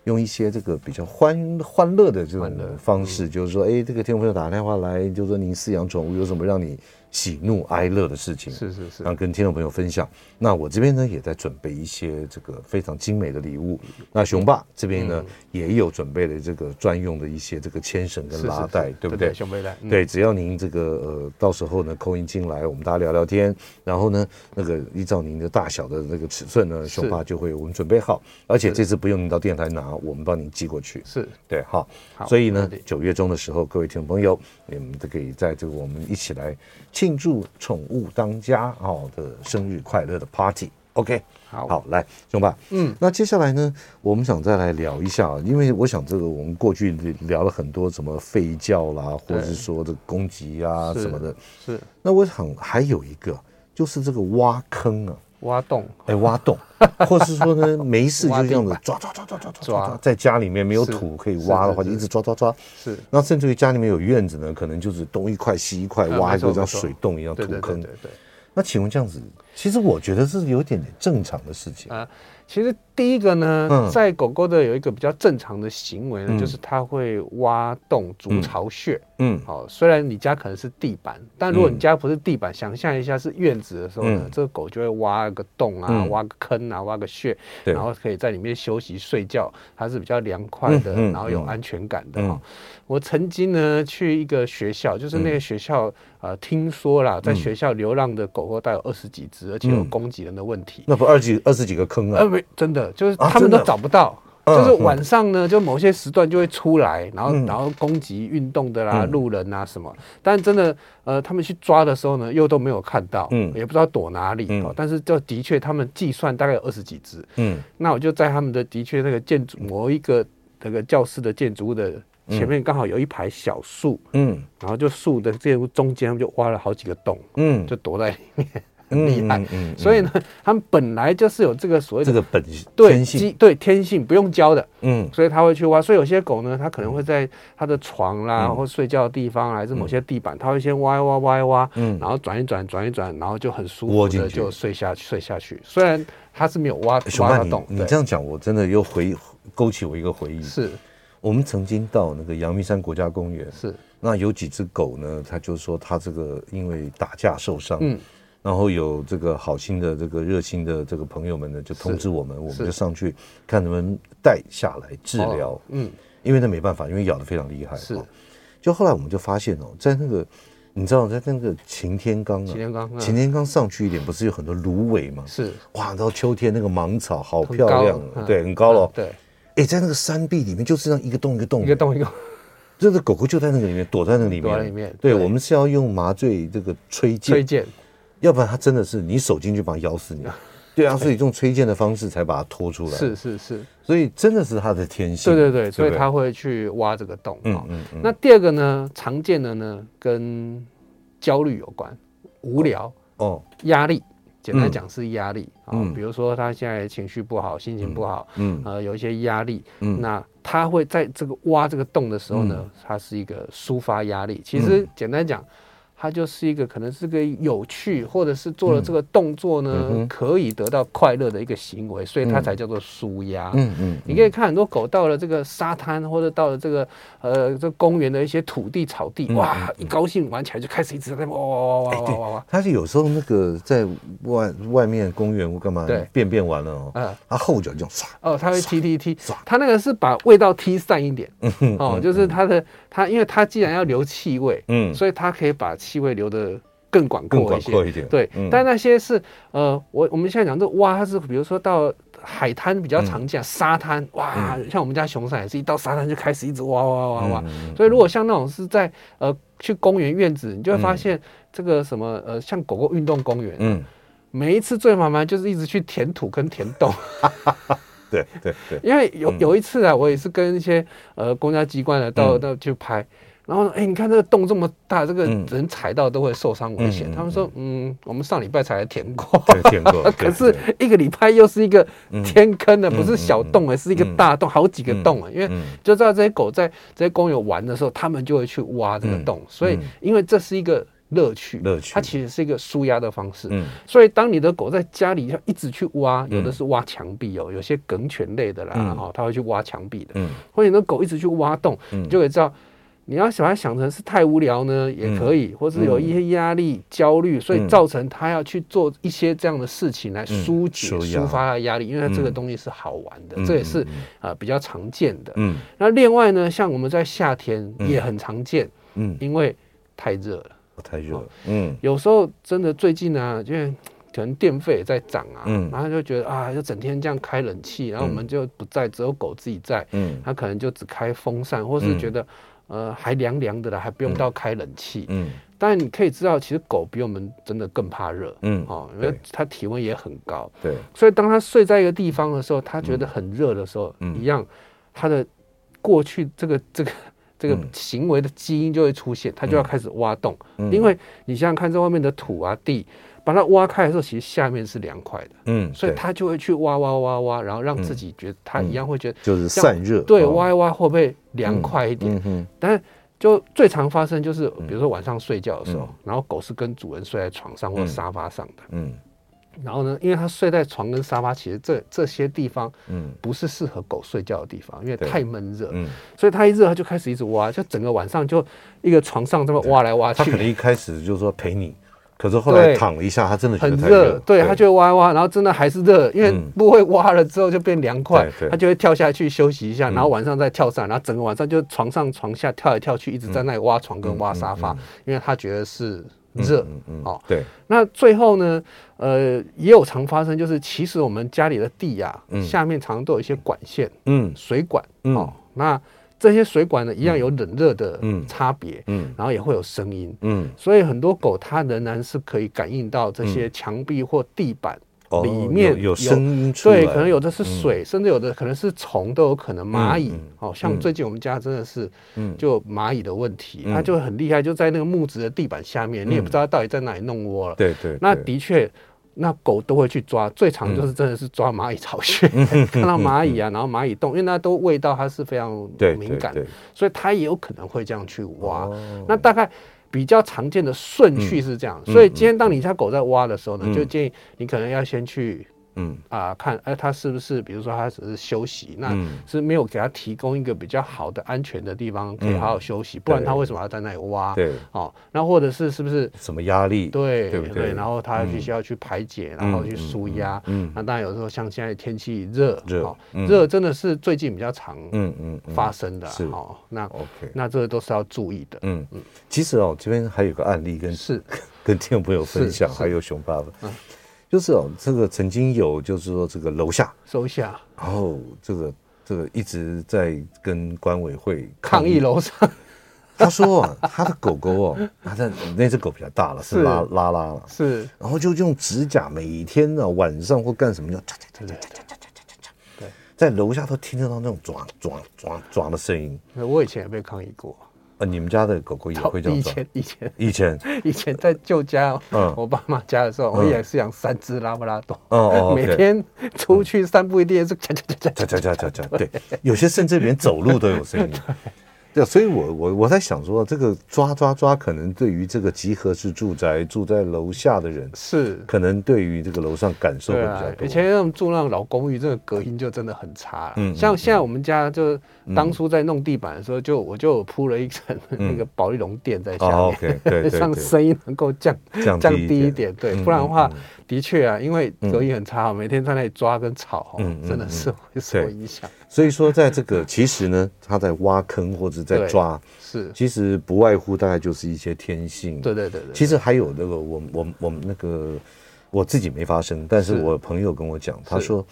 用一些这个比较欢欢乐的这种方式，就是说，哎，这个听众朋友打电话来，就是说您饲养宠物有什么让你喜怒哀乐的事情，是是是，然后跟听众朋友分享。那我这边呢，也在准备一些这个非常精美的礼物。那雄爸这边呢，也有准备了这个专用的一些这个牵绳跟拉带，对不对？熊背带。对，只要您这个呃，到时候呢，call in 进来，我们大家聊聊天，然后呢，那个依照您的大小的那个尺寸呢，雄爸就会我们准备好，而且这次不用您到电台拿，我们帮您寄过去。是对，好。所以呢，九月中的时候，各位听众朋友，你们都可以在这个我们一起来。庆祝宠物当家哦的生日快乐的 party，OK，好，好，来，熊爸，嗯，那接下来呢，我们想再来聊一下，因为我想这个我们过去聊了很多什么吠叫啦，或者是说这个攻击啊什么的，是，那我想还有一个就是这个挖坑啊。挖洞，哎，挖洞，或是说呢，没事就这样子抓抓抓抓抓抓抓，在家里面没有土可以挖的话，就一直抓抓抓。是，那甚至于家里面有院子呢，可能就是东一块西一块，挖一个像水洞一样土坑。对对。那请问这样子，其实我觉得是有点点正常的事情啊。其实第一个呢，在狗狗的有一个比较正常的行为呢，就是它会挖洞筑巢穴。嗯，好，虽然你家可能是地板，但如果你家不是地板，想象一下是院子的时候呢，这个狗就会挖个洞啊，挖个坑啊，挖个穴，然后可以在里面休息睡觉，它是比较凉快的，然后有安全感的哈。我曾经呢去一个学校，就是那个学校呃，听说啦，在学校流浪的狗狗大概有二十几只，而且有攻击人的问题。那不二几二十几个坑啊？呃，没真的就是他们都找不到，就是晚上呢，就某些时段就会出来，然后然后攻击运动的啦、路人啊什么。但真的，呃，他们去抓的时候呢，又都没有看到，嗯，也不知道躲哪里。但是就的确，他们计算大概有二十几只，嗯。那我就在他们的的确那个建筑某一个那个教室的建筑物的前面，刚好有一排小树，嗯，然后就树的这中间就挖了好几个洞，嗯，就躲在里面。很厉害，嗯所以呢，他们本来就是有这个所谓的这个本对天性，对天性不用教的，嗯，所以他会去挖。所以有些狗呢，它可能会在它的床啦，或睡觉的地方，还是某些地板，它会先挖一挖，挖一挖，嗯，然后转一转，转一转，然后就很舒服的就睡下去，睡下去。虽然它是没有挖挖到洞，你这样讲，我真的又回勾起我一个回忆。是，我们曾经到那个阳明山国家公园，是，那有几只狗呢，它就说它这个因为打架受伤，嗯。然后有这个好心的、这个热心的这个朋友们呢，就通知我们，我们就上去看能不能带下来治疗。嗯，因为那没办法，因为咬得非常厉害。是，就后来我们就发现哦，在那个你知道，在那个擎天岗啊，擎天岗，擎天岗上去一点，不是有很多芦苇吗？是，哇，到秋天那个芒草好漂亮，对，很高了。对，哎，在那个山壁里面，就是这样一个洞一个洞，一个洞一个，这个狗狗就在那个里面，躲在那里面。躲在里面。对，我们是要用麻醉这个吹箭。吹箭。要不然他真的是你手进去把它咬死你，对啊，所以用吹剑的方式才把它拖出来。是是是，所以真的是他的天性。对对对，所以他会去挖这个洞。嗯嗯嗯。那第二个呢，常见的呢跟焦虑有关，无聊哦，压力。简单讲是压力啊，嗯、比如说他现在情绪不好，心情不好，嗯，呃，有一些压力，嗯，那他会在这个挖这个洞的时候呢，它是一个抒发压力。其实简单讲。它就是一个可能是个有趣，或者是做了这个动作呢，嗯、可以得到快乐的一个行为，所以它才叫做舒压。嗯嗯，你可以看很多狗到了这个沙滩，或者到了这个呃这公园的一些土地草地，哇，一高兴玩起来就开始一直在哇哇哇哇哇哇哇。它是有时候那个在外外面公园或干嘛，对，便便完了哦，嗯，它后脚就唰哦，它会踢踢踢，它那个是把味道踢散一点，哦，就是它的它，因为它既然要留气味，嗯，所以它可以把。气味流的更广阔一些，一点对。嗯、但那些是呃，我我们现在讲这蛙，它是比如说到海滩比较常见，嗯、沙滩哇，嗯、像我们家熊山也是一到沙滩就开始一直挖挖挖挖。嗯、所以如果像那种是在呃去公园院子，你就会发现这个什么呃，像狗狗运动公园，嗯，每一次最麻烦就是一直去填土跟填洞。对对对，因为有有一次啊，我也是跟一些呃公家机关的到到去拍。然后，哎，你看这个洞这么大，这个人踩到都会受伤危险。他们说，嗯，我们上礼拜才来填过，填过，可是一个礼拜又是一个天坑的，不是小洞，而是一个大洞，好几个洞啊。因为就知道这些狗在这些公园玩的时候，他们就会去挖这个洞。所以，因为这是一个乐趣，乐趣，它其实是一个舒压的方式。所以当你的狗在家里要一直去挖，有的是挖墙壁哦，有些梗犬类的啦，哈，它会去挖墙壁的。或者你的狗一直去挖洞，你就会知道。你要把它想成是太无聊呢，也可以，或是有一些压力、焦虑，所以造成他要去做一些这样的事情来疏解、抒发他的压力，因为他这个东西是好玩的，这也是啊比较常见的。嗯，那另外呢，像我们在夏天也很常见，嗯，因为太热了，太热了，嗯，有时候真的最近呢，因为可能电费也在涨啊，嗯，然后就觉得啊，就整天这样开冷气，然后我们就不在，只有狗自己在，嗯，他可能就只开风扇，或是觉得。呃，还凉凉的了，还不用到开冷气。嗯，但你可以知道，其实狗比我们真的更怕热。嗯，哦，因为它体温也很高。对，所以当它睡在一个地方的时候，它觉得很热的时候，一样，它的过去这个这个这个行为的基因就会出现，它就要开始挖洞。因为你想想看，在外面的土啊地。把它挖开的时候，其实下面是凉快的，嗯，所以他就会去挖挖挖挖，然后让自己觉得他一样会觉得就是散热，对，挖一挖会不会凉快一点？嗯，但是就最常发生就是，比如说晚上睡觉的时候，然后狗是跟主人睡在床上或沙发上的，嗯，然后呢，因为它睡在床跟沙发，其实这这些地方，嗯，不是适合狗睡觉的地方，因为太闷热，嗯，所以它一热，它就开始一直挖，就整个晚上就一个床上这么挖来挖去。它可能一开始就是说陪你。可是后来躺了一下，他真的很热，对，他就会挖挖，然后真的还是热，因为不会挖了之后就变凉快，他就会跳下去休息一下，然后晚上再跳上，然后整个晚上就床上床下跳来跳去，一直在那里挖床跟挖沙发，因为他觉得是热，哦，对。那最后呢，呃，也有常发生，就是其实我们家里的地呀，下面常常都有一些管线，嗯，水管，哦，那。这些水管呢，一样有冷热的差别，嗯，嗯，然后也会有声音，嗯，所以很多狗它仍然是可以感应到这些墙壁或地板里面有，有声音出来，对，可能有的是水，嗯、甚至有的可能是虫都有可能，蚂蚁，好、嗯。嗯、像最近我们家真的是，就蚂蚁的问题，嗯、它就很厉害，就在那个木质的地板下面，嗯、你也不知道它到底在哪里弄窝了，对，对对，那的确。那狗都会去抓，最常就是真的是抓蚂蚁巢穴，看到蚂蚁啊，然后蚂蚁洞，因为那都味道它是非常敏感，所以它也有可能会这样去挖。那大概比较常见的顺序是这样，所以今天当你家狗在挖的时候呢，就建议你可能要先去。嗯。啊，看哎，他是不是比如说他只是休息，那是没有给他提供一个比较好的安全的地方可以好好休息，不然他为什么要在那里挖？对，哦，那或者是是不是什么压力？对对对，然后他？必须要去排解，然后去舒压。嗯，那。当然有时候像现在天气热，热热真的是最近比较常嗯嗯发生的。是哦，那 OK，那这个都是要注意的。嗯。嗯，其实哦，这边还有个案例跟是。跟听众朋友分享，还有熊爸爸。就是哦这个曾经有就是说这个楼下楼下。然后这个这个一直在跟管委会抗议楼上。他说他的狗狗哦他的那只狗比较大了是拉拉拉了。是。然后就用指甲每天啊晚上或干什么呢在楼下都听得到那种抓抓抓抓的声音。我以前也被抗议过。呃，你们家的狗狗也会这样？以前以前。以前。以前 在旧家，嗯，我爸妈家的时候，我也是养三只拉布拉多。哦哦，每天出去散步一定是叫叫叫叫叫叫叫，对，有些甚至连走路都有声音。对，所以我我我在想说，这个抓抓抓，可能对于这个集合式住宅住在楼下的人是，可能对于这个楼上感受会比较多。以前那种住那种老公寓，这个隔音就真的很差。嗯，像现在我们家就当初在弄地板的时候，就我就铺了一层 那个保利龙垫在下面 让声音能够降降低一点。对，不然的话，的确啊，因为隔音很差，每天在那里抓跟吵，嗯，真的是会受影响。所以说，在这个 其实呢，他在挖坑或者在抓，是。其实不外乎大概就是一些天性。对对对对。其实还有那个，我我我们那个我自己没发生，但是我朋友跟我讲，他说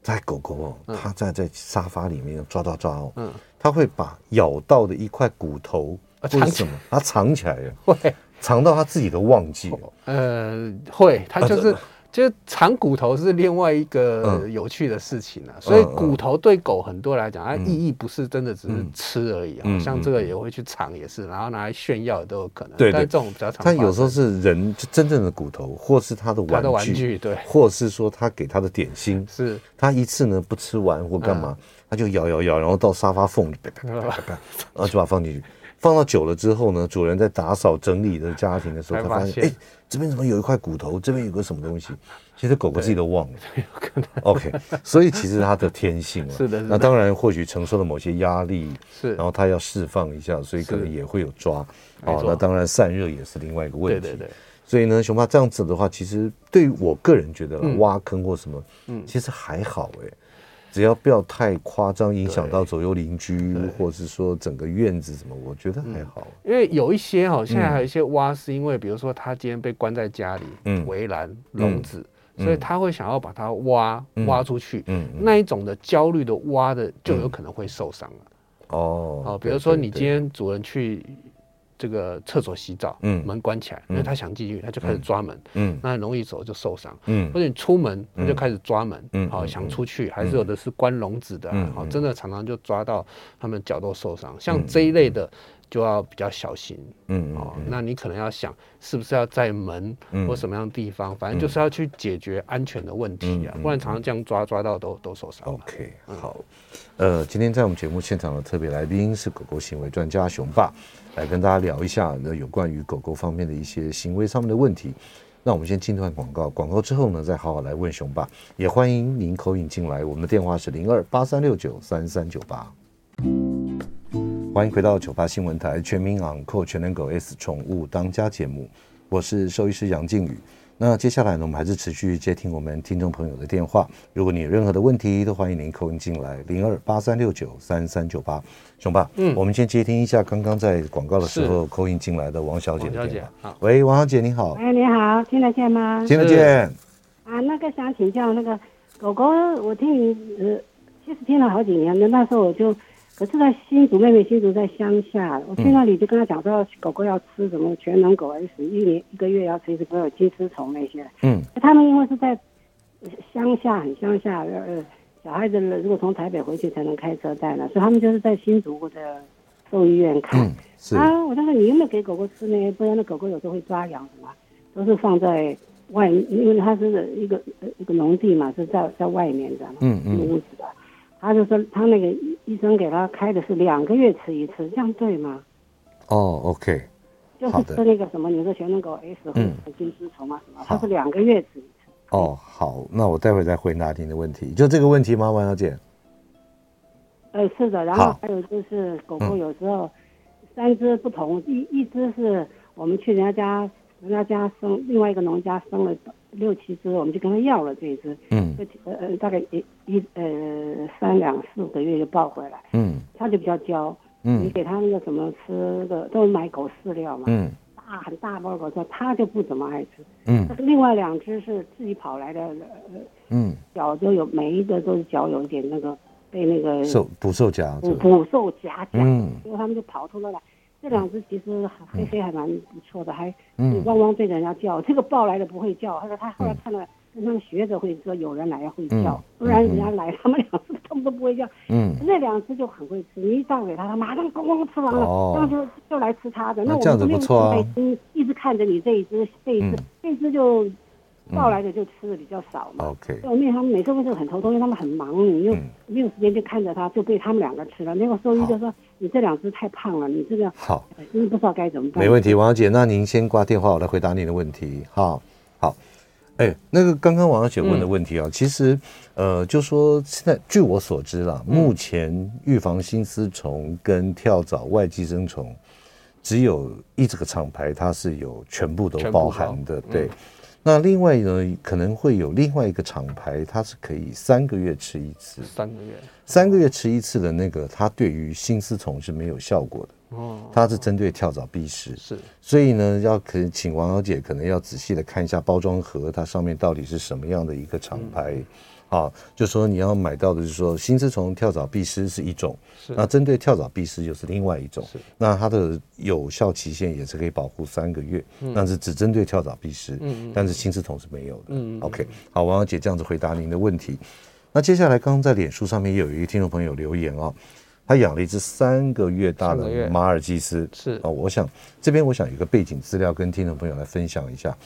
在狗狗哦，它在在沙发里面抓抓抓哦，嗯，他会把咬到的一块骨头为什么？他藏起来了，会藏到他自己都忘记了。呃，会，他就是。就是藏骨头是另外一个有趣的事情啊，所以骨头对狗很多来讲，它意义不是真的只是吃而已啊，像这个也会去藏，也是，然后拿来炫耀都有可能。对，但这种比较常。但有时候是人就真正的骨头，或是他的玩具，玩具对，或是说他给他的点心，是他一次呢不吃完或干嘛，他就咬咬咬，然后到沙发缝里，然后就把它放进去。放到久了之后呢，主人在打扫整理的家庭的时候，他发现，哎，这边怎么有一块骨头？这边有个什么东西？其实狗狗自己都忘了。OK，所以其实它的天性了。是的。那当然，或许承受了某些压力，是，然后它要释放一下，所以可能也会有抓。哦，那当然散热也是另外一个问题。对对对。所以呢，熊爸这样子的话，其实对于我个人觉得挖坑或什么，嗯，其实还好哎。只要不要太夸张，影响到左右邻居，或者是说整个院子什么，我觉得还好。因为有一些哈，现在还有一些挖，是因为比如说他今天被关在家里，嗯，围栏笼子，所以他会想要把它挖挖出去，嗯，那一种的焦虑的挖的，就有可能会受伤了。哦，好，比如说你今天主人去。这个厕所洗澡，嗯，门关起来，因为他想进去，他就开始抓门，嗯，那很容易手就受伤，嗯，或者你出门，他就开始抓门，嗯，好想出去，还是有的是关笼子的，好，真的常常就抓到他们脚都受伤，像这一类的就要比较小心，嗯，哦，那你可能要想是不是要在门或什么样的地方，反正就是要去解决安全的问题啊，不然常常这样抓抓到都都受伤。OK，好，呃，今天在我们节目现场的特别来宾是狗狗行为专家熊爸。来跟大家聊一下那有关于狗狗方面的一些行为上面的问题。那我们先进段广告，广告之后呢，再好好来问熊爸。也欢迎您 call in 进来，我们的电话是零二八三六九三三九八。欢迎回到九八新闻台全民昂狗全能狗 S 宠物当家节目，我是兽医师杨靖宇。那接下来呢，我们还是持续接听我们听众朋友的电话。如果你有任何的问题，都欢迎您扣音进来，零二八三六九三三九八。熊爸，嗯，我们先接听一下刚刚在广告的时候扣音进来的王小姐的电话。好，喂，王小姐你好。哎，你好，听得见吗？听得见。啊，那个想请教那个狗狗，我听你呃，其实听了好几年了，那时候我就。我是在新竹，妹妹新竹在乡下，我去那里就跟他讲说，狗狗要吃什么全能狗 S，一年一个月要吃一次，不要有金丝虫那些。嗯，他们因为是在乡下，很乡下，呃，小孩子如果从台北回去才能开车带呢，所以他们就是在新竹的兽医院看。嗯，是啊，我就说你有没有给狗狗吃呢？不然那狗狗有时候会抓痒什么，都是放在外，因为它是一个一个农地嘛，是在在外面的，嗯嗯，屋子的。他就说，他那个医生给他开的是两个月吃一次，这样对吗？哦，OK，就是吃那个什么，你说全能狗 S 或者金丝虫啊什么，他是两个月吃一次。哦，好，那我待会再回答您的问题，就这个问题吗，王小姐？呃，是的，然后还有就是狗狗有时候三只不同，一一只是我们去人家家，人家家生，另外一个农家生了。六七只，我们就跟他要了这一只，嗯，呃呃，大概一一呃三两四个月就抱回来，嗯，他就比较娇，嗯，你给他那个什么吃的，都买狗饲料嘛，嗯，大很大包狗饲，他就不怎么爱吃，嗯，另外两只是自己跑来的，呃，嗯，脚就有每一个都是脚有一点那个被那个兽捕兽夹，捕捕兽夹夹，嗯，所以他们就跑出来了。这两只其实黑黑还蛮不错的，还汪汪对着人家叫。这个抱来的不会叫，他说他后来看到跟他们学着会说有人来会叫，不然人家来他们两只他们都不会叫。嗯，那两只就很会吃，你一倒给他，他马上咣咣吃完了，然后就就来吃它的。那我们不用耐心一直看着你这一只这一只这一只就倒来的就吃的比较少嘛。OK，因为他们每次都是很头痛，因为他们很忙，你又没有时间去看着他，就被他们两个吃了。那个兽医就说你这两只太胖了，你这个好，真的不知道该怎么办。没问题，王小姐，那您先挂电话，我来回答您的问题。好，好。哎，那个刚刚王小姐问的问题啊，嗯、其实，呃，就说现在据我所知啦，嗯、目前预防心丝虫跟跳蚤外寄生虫，只有一这个厂牌它是有全部都包含的，对。嗯、那另外呢，可能会有另外一个厂牌，它是可以三个月吃一次，三个月，三个月吃一次的那个，它对于心丝虫是没有效果的。哦，它是针对跳蚤蜱虱，是，所以呢，要可能请王小姐可能要仔细的看一下包装盒，它上面到底是什么样的一个厂牌，啊、嗯，就说你要买到的就是说新丝虫跳蚤蜱虱是一种，是，那针对跳蚤蜱虱又是另外一种，是，那它的有效期限也是可以保护三个月，嗯、但是只针对跳蚤蜱虱，嗯，但是新丝虫是没有的，嗯，OK，好，王小姐这样子回答您的问题，那接下来刚刚在脸书上面也有一个听众朋友留言啊。他养了一只三个月大的马尔济斯，是啊、哦，我想这边我想有个背景资料跟听众朋友来分享一下。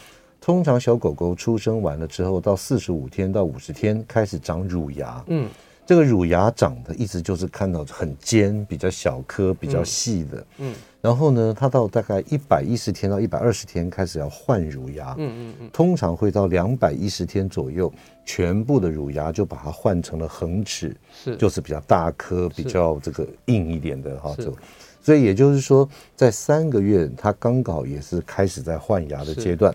通常小狗狗出生完了之后，到四十五天到五十天开始长乳牙，嗯，这个乳牙长的一直就是看到很尖、比较小颗、比较细的，嗯。嗯然后呢，它到大概一百一十天到一百二十天开始要换乳牙，嗯嗯嗯，通常会到两百一十天左右，全部的乳牙就把它换成了恒齿，是，就是比较大颗、比较这个硬一点的哈，就，所以也就是说，在三个月，它刚好也是开始在换牙的阶段。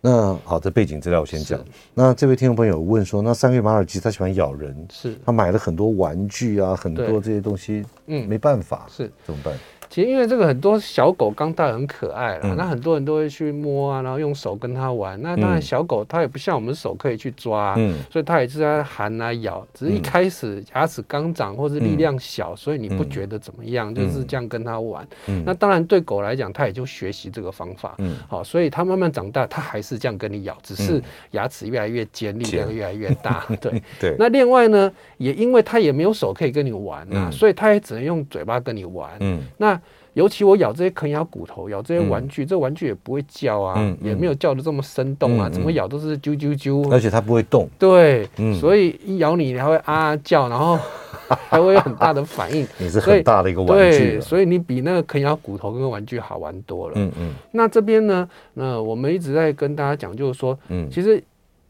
那好，这背景资料我先讲。那这位听众朋友问说，那三个月马尔济斯他喜欢咬人，是，他买了很多玩具啊，很多这些东西，嗯，没办法，是，怎么办？其实因为这个很多小狗刚到很可爱了，嗯、那很多人都会去摸啊，然后用手跟它玩。那当然小狗它也不像我们手可以去抓，嗯、所以它也是在含啊咬。只是一开始牙齿刚长或是力量小，嗯、所以你不觉得怎么样，嗯、就是这样跟它玩。嗯、那当然对狗来讲，它也就学习这个方法。嗯，好，所以它慢慢长大，它还是这样跟你咬，只是牙齿越来越尖，力量越来越大。对 对。那另外呢，也因为它也没有手可以跟你玩啊，嗯、所以它也只能用嘴巴跟你玩。嗯，那。尤其我咬这些啃咬骨头，咬这些玩具，这玩具也不会叫啊，也没有叫的这么生动啊，怎么咬都是啾啾啾，而且它不会动。对，所以一咬你，你还会啊啊叫，然后 还会有很大的反应。你是很大的一个玩具，对，所以你比那个啃咬骨头跟玩具好玩多了。嗯嗯。那这边呢，那我们一直在跟大家讲，就是说，嗯，其实。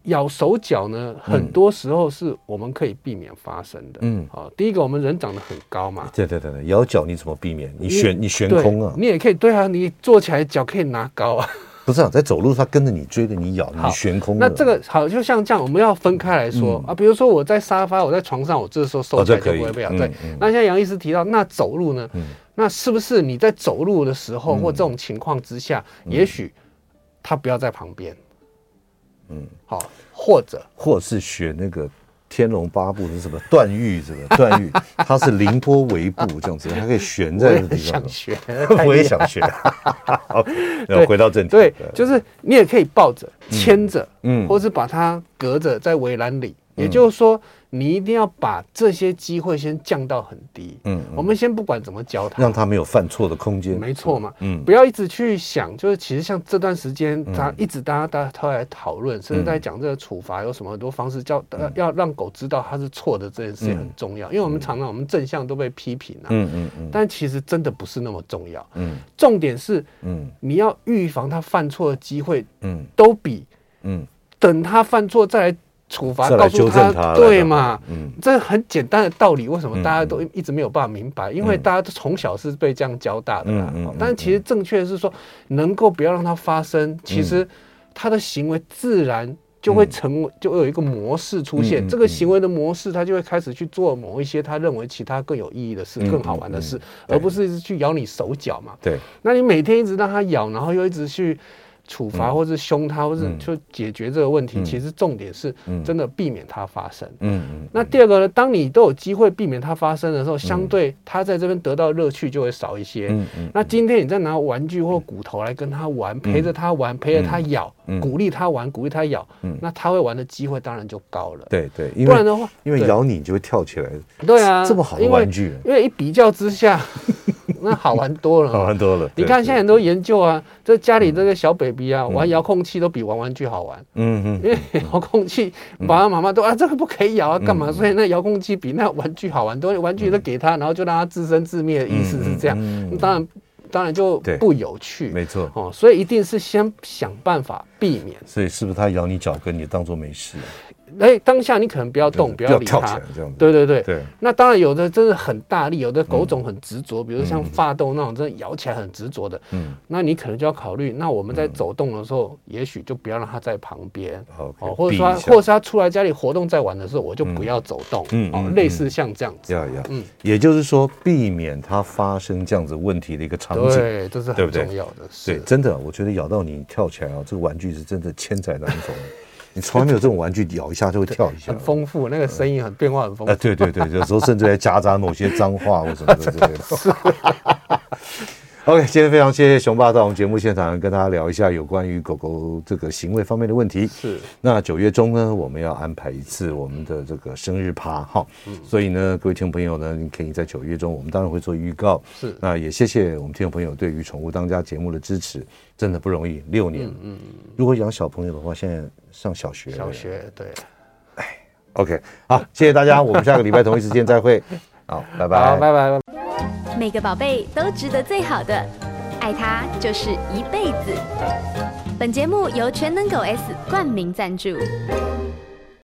咬手脚呢，很多时候是我们可以避免发生的。嗯，好，第一个我们人长得很高嘛。对对对对，咬脚你怎么避免？你悬你悬空啊？你也可以对啊，你坐起来脚可以拿高啊。不是啊，在走路它跟着你追着你咬，你悬空。那这个好，就像这样，我们要分开来说啊。比如说我在沙发，我在床上，我这时候手脚就不会被咬。对。那像杨医师提到，那走路呢？那是不是你在走路的时候或这种情况之下，也许他不要在旁边？嗯，好，或者或是学那个《天龙八部》是什么段誉？这个段誉，他是凌波微步这样子，他可以悬在那个地方。想学，我也想学。好，然后回到正题。对，就是你也可以抱着、牵着，嗯，或是把它隔着在围栏里。也就是说。你一定要把这些机会先降到很低。嗯，我们先不管怎么教他，让他没有犯错的空间。没错嘛。嗯，不要一直去想，就是其实像这段时间，他一直大家大家都来讨论，甚至在讲这个处罚有什么很多方式，叫要让狗知道它是错的这件事情很重要。因为我们常常我们正向都被批评啊。嗯嗯嗯。但其实真的不是那么重要。嗯。重点是，嗯，你要预防他犯错的机会，嗯，都比，嗯，等他犯错再来。处罚告诉他，对嘛？嗯，这很简单的道理，为什么大家都一直没有办法明白？因为大家都从小是被这样教大的啦。但是其实正确的是说，能够不要让它发生，其实他的行为自然就会成为，就会有一个模式出现。这个行为的模式，他就会开始去做某一些他认为其他更有意义的事、更好玩的事，而不是一直去咬你手脚嘛。对，那你每天一直让他咬，然后又一直去。处罚或是凶他，或是就解决这个问题，其实重点是真的避免它发生。嗯嗯。那第二个呢？当你都有机会避免它发生的时候，相对他在这边得到乐趣就会少一些。嗯嗯。那今天你再拿玩具或骨头来跟他玩，陪着他玩，陪着他咬，鼓励它玩，鼓励它咬，那它会玩的机会当然就高了。对对，不然的话，因为咬你就会跳起来。对啊，这么好的玩具，因为一比较之下。那好玩多了，好玩多了。你看现在很多研究啊，这家里这个小 baby 啊，玩遥控器都比玩玩具好玩。嗯嗯，因为遥控器爸爸妈妈都啊，这个不可以咬啊，干嘛？所以那遥控器比那玩具好玩多，玩具都给他，然后就让他自生自灭的意思是这样。当然，当然就不有趣。没错。哦，所以一定是先想办法避免。所以是不是它咬你脚跟，你当做没事？哎，当下你可能不要动，不要理它。对对对对。那当然有的真的很大力，有的狗种很执着，比如像法斗那种，真的咬起来很执着的。嗯。那你可能就要考虑，那我们在走动的时候，也许就不要让它在旁边。哦。或者说，或者是它出来家里活动在玩的时候，我就不要走动。嗯。哦，类似像这样子。要要。嗯。也就是说，避免它发生这样子问题的一个场景。对，这是很重要的。对，真的，我觉得咬到你跳起来啊，这个玩具是真的千载难逢。你从来没有这种玩具，咬一下就会跳一下，很丰富，那个声音很变化很丰富。啊，对对对，有时候甚至还夹杂某些脏话或什么的 之类的。OK，今天非常谢谢熊爸到我们节目现场跟大家聊一下有关于狗狗这个行为方面的问题。是。那九月中呢，我们要安排一次我们的这个生日趴哈。嗯。所以呢，各位听众朋友呢，你可以在九月中，我们当然会做预告。是。那也谢谢我们听众朋友对于《宠物当家》节目的支持，真的不容易，六年。嗯，嗯。如果养小朋友的话，现在上小学。小学对。哎，OK，好，谢谢大家，我们下个礼拜同一时间再会。好，拜拜。好，拜拜。每个宝贝都值得最好的，爱它就是一辈子。本节目由全能狗 S 冠名赞助。